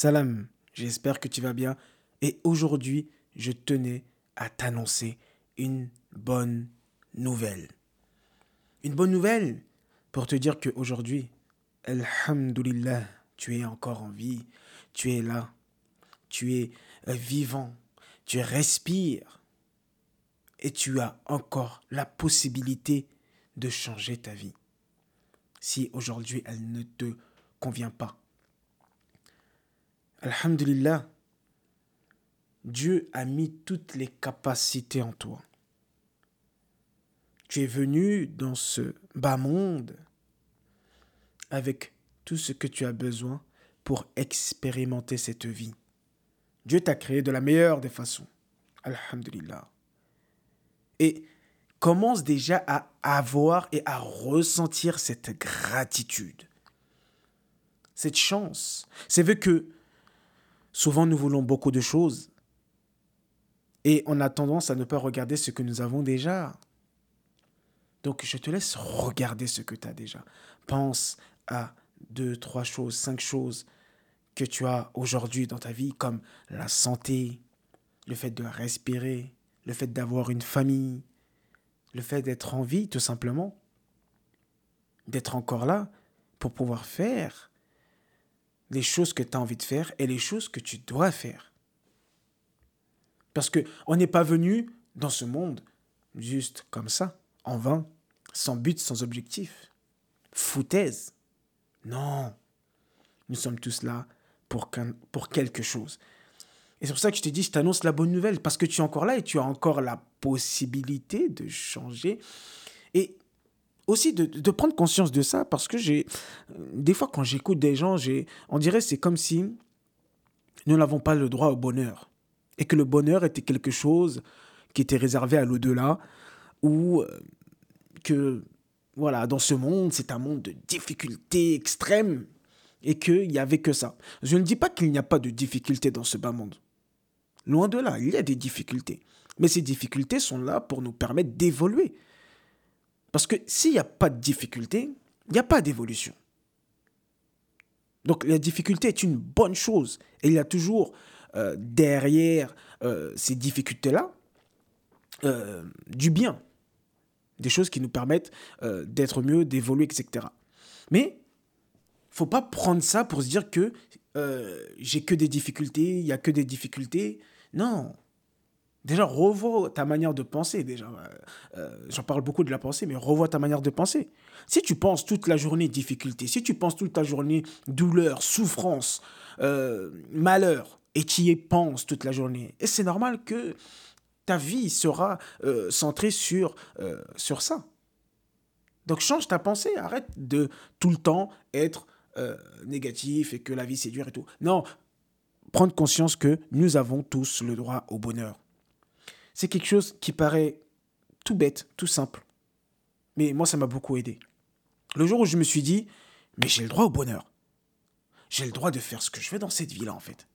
Salam, j'espère que tu vas bien. Et aujourd'hui, je tenais à t'annoncer une bonne nouvelle. Une bonne nouvelle pour te dire qu'aujourd'hui, Alhamdulillah, tu es encore en vie, tu es là, tu es euh, vivant, tu respires et tu as encore la possibilité de changer ta vie. Si aujourd'hui elle ne te convient pas. Alhamdulillah, Dieu a mis toutes les capacités en toi. Tu es venu dans ce bas monde avec tout ce que tu as besoin pour expérimenter cette vie. Dieu t'a créé de la meilleure des façons. Alhamdulillah. Et commence déjà à avoir et à ressentir cette gratitude, cette chance. C'est que souvent nous voulons beaucoup de choses et on a tendance à ne pas regarder ce que nous avons déjà. Donc je te laisse regarder ce que tu as déjà. Pense à deux, trois choses, cinq choses que tu as aujourd'hui dans ta vie, comme la santé, le fait de respirer, le fait d'avoir une famille, le fait d'être en vie, tout simplement, d'être encore là pour pouvoir faire les choses que tu as envie de faire et les choses que tu dois faire. Parce qu'on n'est pas venu dans ce monde juste comme ça, en vain, sans but, sans objectif. Foutaise. Non. Nous sommes tous là pour, pour quelque chose. Et c'est pour ça que je te dis, je t'annonce la bonne nouvelle, parce que tu es encore là et tu as encore la possibilité de changer. Et aussi de, prendre conscience de ça, parce que j'ai. Des fois, quand j'écoute des gens, j'ai, on dirait c'est comme si nous n'avons pas le droit au bonheur. Et que le bonheur était quelque chose qui était réservé à l'au-delà, ou euh, que, voilà, dans ce monde, c'est un monde de difficultés extrêmes, et qu'il n'y avait que ça. Je ne dis pas qu'il n'y a pas de difficultés dans ce bas monde. Loin de là, il y a des difficultés. Mais ces difficultés sont là pour nous permettre d'évoluer. Parce que s'il n'y a pas de difficulté, il n'y a pas d'évolution. Donc la difficulté est une bonne chose. Et il y a toujours euh, derrière euh, ces difficultés-là euh, du bien. Des choses qui nous permettent d'être mieux, d'évoluer, etc. Mais faut pas prendre ça pour se dire que j'ai que des difficultés, il n'y a que des difficultés. Non. Déjà, revois ta manière de penser. Déjà, euh, j'en parle beaucoup de la pensée, mais revois ta manière de penser. Si tu penses toute la journée difficulté, si tu penses toute la journée douleur, souffrance, euh, malheur, et tu y penses toute la journée, et c'est normal que ta vie sera euh, centrée sur, sur ça. Donc change ta pensée, arrête de tout le temps être négatif et que la vie c'est et tout. Non, prendre conscience que nous avons tous le droit au bonheur. C'est quelque chose qui paraît tout bête, tout simple. Mais moi, ça m'a beaucoup aidé. Le jour où je me suis dit, mais j'ai le droit au bonheur. J'ai le droit de faire ce que je veux dans cette vie-là, en fait.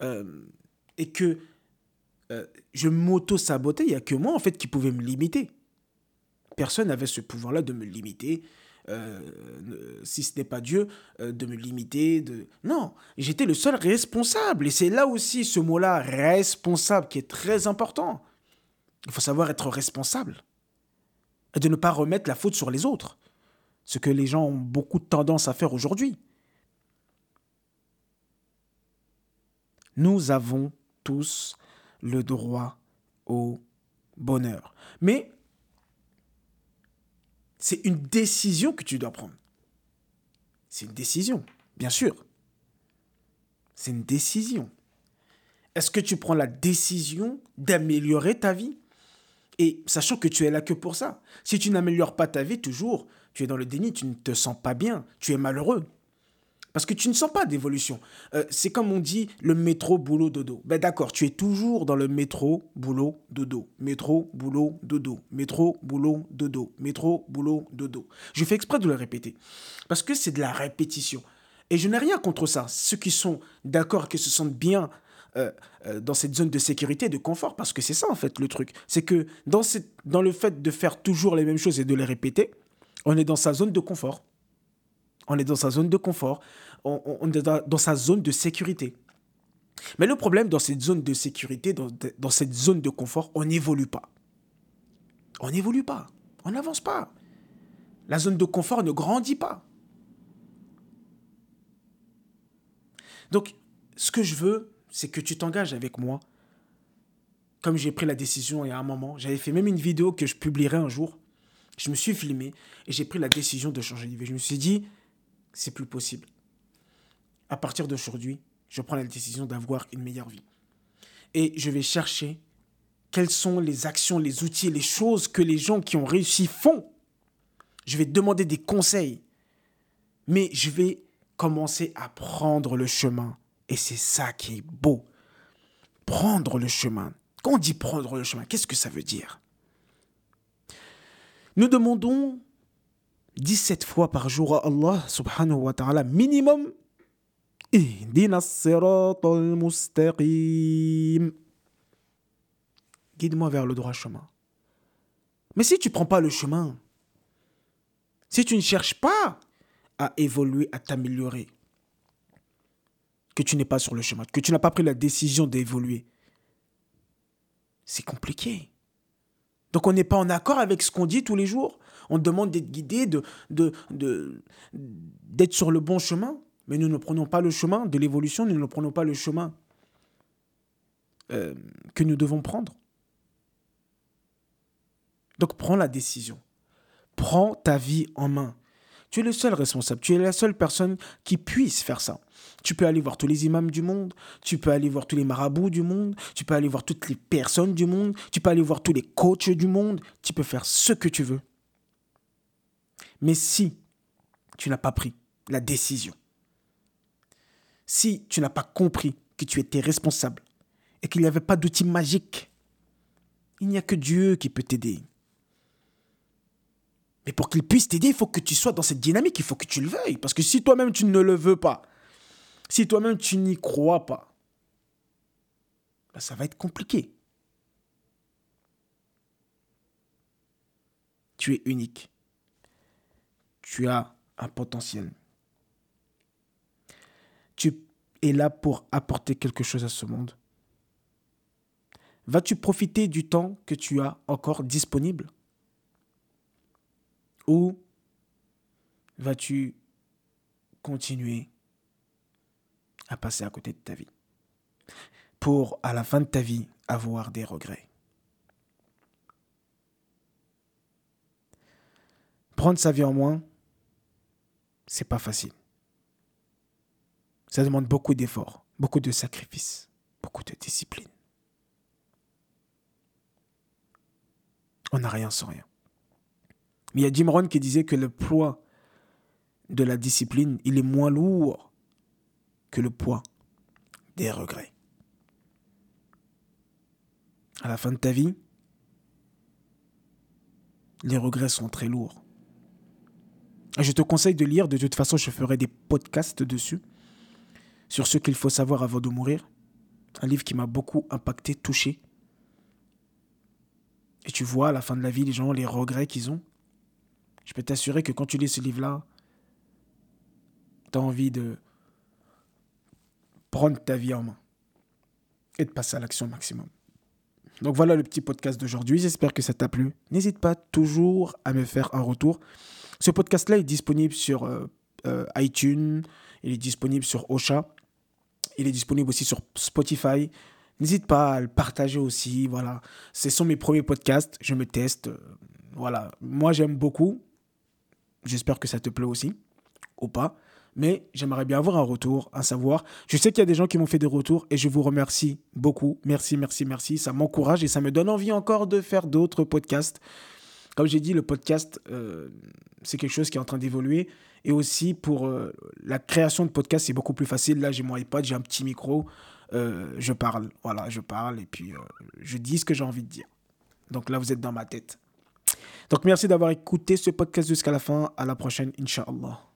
Euh, et que euh, je m'auto-sabotais, il n'y a que moi, en fait, qui pouvais me limiter. Personne n'avait ce pouvoir-là de me limiter, euh, si ce n'est pas Dieu, euh, de me limiter. De... Non, j'étais le seul responsable. Et c'est là aussi ce mot-là, responsable, qui est très important. Il faut savoir être responsable. Et de ne pas remettre la faute sur les autres. Ce que les gens ont beaucoup de tendance à faire aujourd'hui. Nous avons tous le droit au bonheur. Mais c'est une décision que tu dois prendre. C'est une décision, bien sûr. C'est une décision. Est-ce que tu prends la décision d'améliorer ta vie? Et sachant que tu es là que pour ça. Si tu n'améliores pas ta vie toujours, tu es dans le déni, tu ne te sens pas bien, tu es malheureux. Parce que tu ne sens pas d'évolution. Euh, c'est comme on dit le métro, boulot, dodo. Ben d'accord, tu es toujours dans le métro, boulot, dodo. Métro, boulot, dodo. Métro, boulot, dodo. Métro, boulot, dodo. Je fais exprès de le répéter. Parce que c'est de la répétition. Et je n'ai rien contre ça. Ceux qui sont d'accord, qui se sentent bien euh, euh, dans cette zone de sécurité, de confort, parce que c'est ça en fait le truc. C'est que dans, le fait de faire toujours les mêmes choses et de les répéter, on est dans sa zone de confort. On est dans sa zone de confort. on, est dans, sa zone de sécurité. Mais le problème dans cette zone de sécurité, dans, dans cette zone de confort, on n'évolue pas. On n'évolue pas. On n'avance pas. La zone de confort ne grandit pas. Donc, ce que je veux, c'est que tu t'engages avec moi. Comme j'ai pris la décision il y a un moment, j'avais fait même une vidéo que je publierai un jour. Je me suis filmé et j'ai pris la décision de changer de vie. Je me suis dit, c'est plus possible. À partir d'aujourd'hui, je prends la décision d'avoir une meilleure vie. Et je vais chercher quelles sont les actions, les outils, les choses que les gens qui ont réussi font. Je vais demander des conseils. Mais je vais commencer à prendre le chemin. Et c'est ça qui est beau. Prendre le chemin. Quand on dit prendre le chemin, qu'est-ce que ça veut dire? Nous demandons 17 fois par jour à Allah subhanahu wa ta'ala minimum Guide-moi vers le droit chemin. Mais si tu ne prends pas le chemin, si tu ne cherches pas à évoluer, à t'améliorer, que tu n'es pas sur le chemin, que tu n'as pas pris la décision d'évoluer, c'est compliqué. Donc on n'est pas en accord avec ce qu'on dit tous les jours. On demande d'être guidé, d'être sur le bon chemin. Mais nous ne prenons pas le chemin de l'évolution, nous ne prenons pas le chemin euh, que nous devons prendre. Donc prends la décision. Prends ta vie en main. Tu es le seul responsable, tu es la seule personne qui puisse faire ça. Tu peux aller voir tous les imams du monde, tu peux aller voir tous les marabouts du monde, tu peux aller voir toutes les personnes du monde, tu peux aller voir tous les coachs du monde, tu peux faire ce que tu veux. Mais si tu n'as pas pris la décision, si tu n'as pas compris que tu étais responsable et qu'il n'y avait pas d'outil magique, il n'y a que Dieu qui peut t'aider. Mais pour qu'il puisse t'aider, il faut que tu sois dans cette dynamique, il faut que tu le veuilles. Parce que si toi-même tu ne le veux pas, si toi-même tu n'y crois pas, ben, ça va être compliqué. Tu es unique. Tu as un potentiel. Tu es là pour apporter quelque chose à ce monde. Vas-tu profiter du temps que tu as encore disponible? Ou vas-tu continuer à passer à côté de ta vie pour, à la fin de ta vie, avoir des regrets Prendre sa vie en moins, c'est pas facile. Ça demande beaucoup d'efforts, beaucoup de sacrifices, beaucoup de discipline. On n'a rien sans rien. Il y a Jim Rohn qui disait que le poids de la discipline, il est moins lourd que le poids des regrets. À la fin de ta vie, les regrets sont très lourds. Je te conseille de lire, de toute façon je ferai des podcasts dessus, sur ce qu'il faut savoir avant de mourir. Un livre qui m'a beaucoup impacté, touché. Et tu vois à la fin de la vie les gens, les regrets qu'ils ont. Je peux t'assurer que quand tu lis ce livre-là, tu as envie de prendre ta vie en main et de passer à l'action maximum. Donc voilà le petit podcast d'aujourd'hui. J'espère que ça t'a plu. N'hésite pas toujours à me faire un retour. Ce podcast-là est disponible sur euh, euh, iTunes, il est disponible sur Ocha, il est disponible aussi sur Spotify. N'hésite pas à le partager aussi. Voilà, ce sont mes premiers podcasts. Je me teste. Voilà, moi j'aime beaucoup. J'espère que ça te plaît aussi ou pas. Mais j'aimerais bien avoir un retour, un savoir. Je sais qu'il y a des gens qui m'ont fait des retours et je vous remercie beaucoup. Merci, merci, merci. Ça m'encourage et ça me donne envie encore de faire d'autres podcasts. Comme j'ai dit, le podcast, euh, c'est quelque chose qui est en train d'évoluer. Et aussi, pour euh, la création de podcasts, c'est beaucoup plus facile. Là, j'ai mon iPad, j'ai un petit micro. Euh, je parle. Voilà, je parle et puis je dis ce que j'ai envie de dire. Donc là, vous êtes dans ma tête. Donc merci d'avoir écouté ce podcast jusqu'à la fin. À la prochaine, Inch'Allah.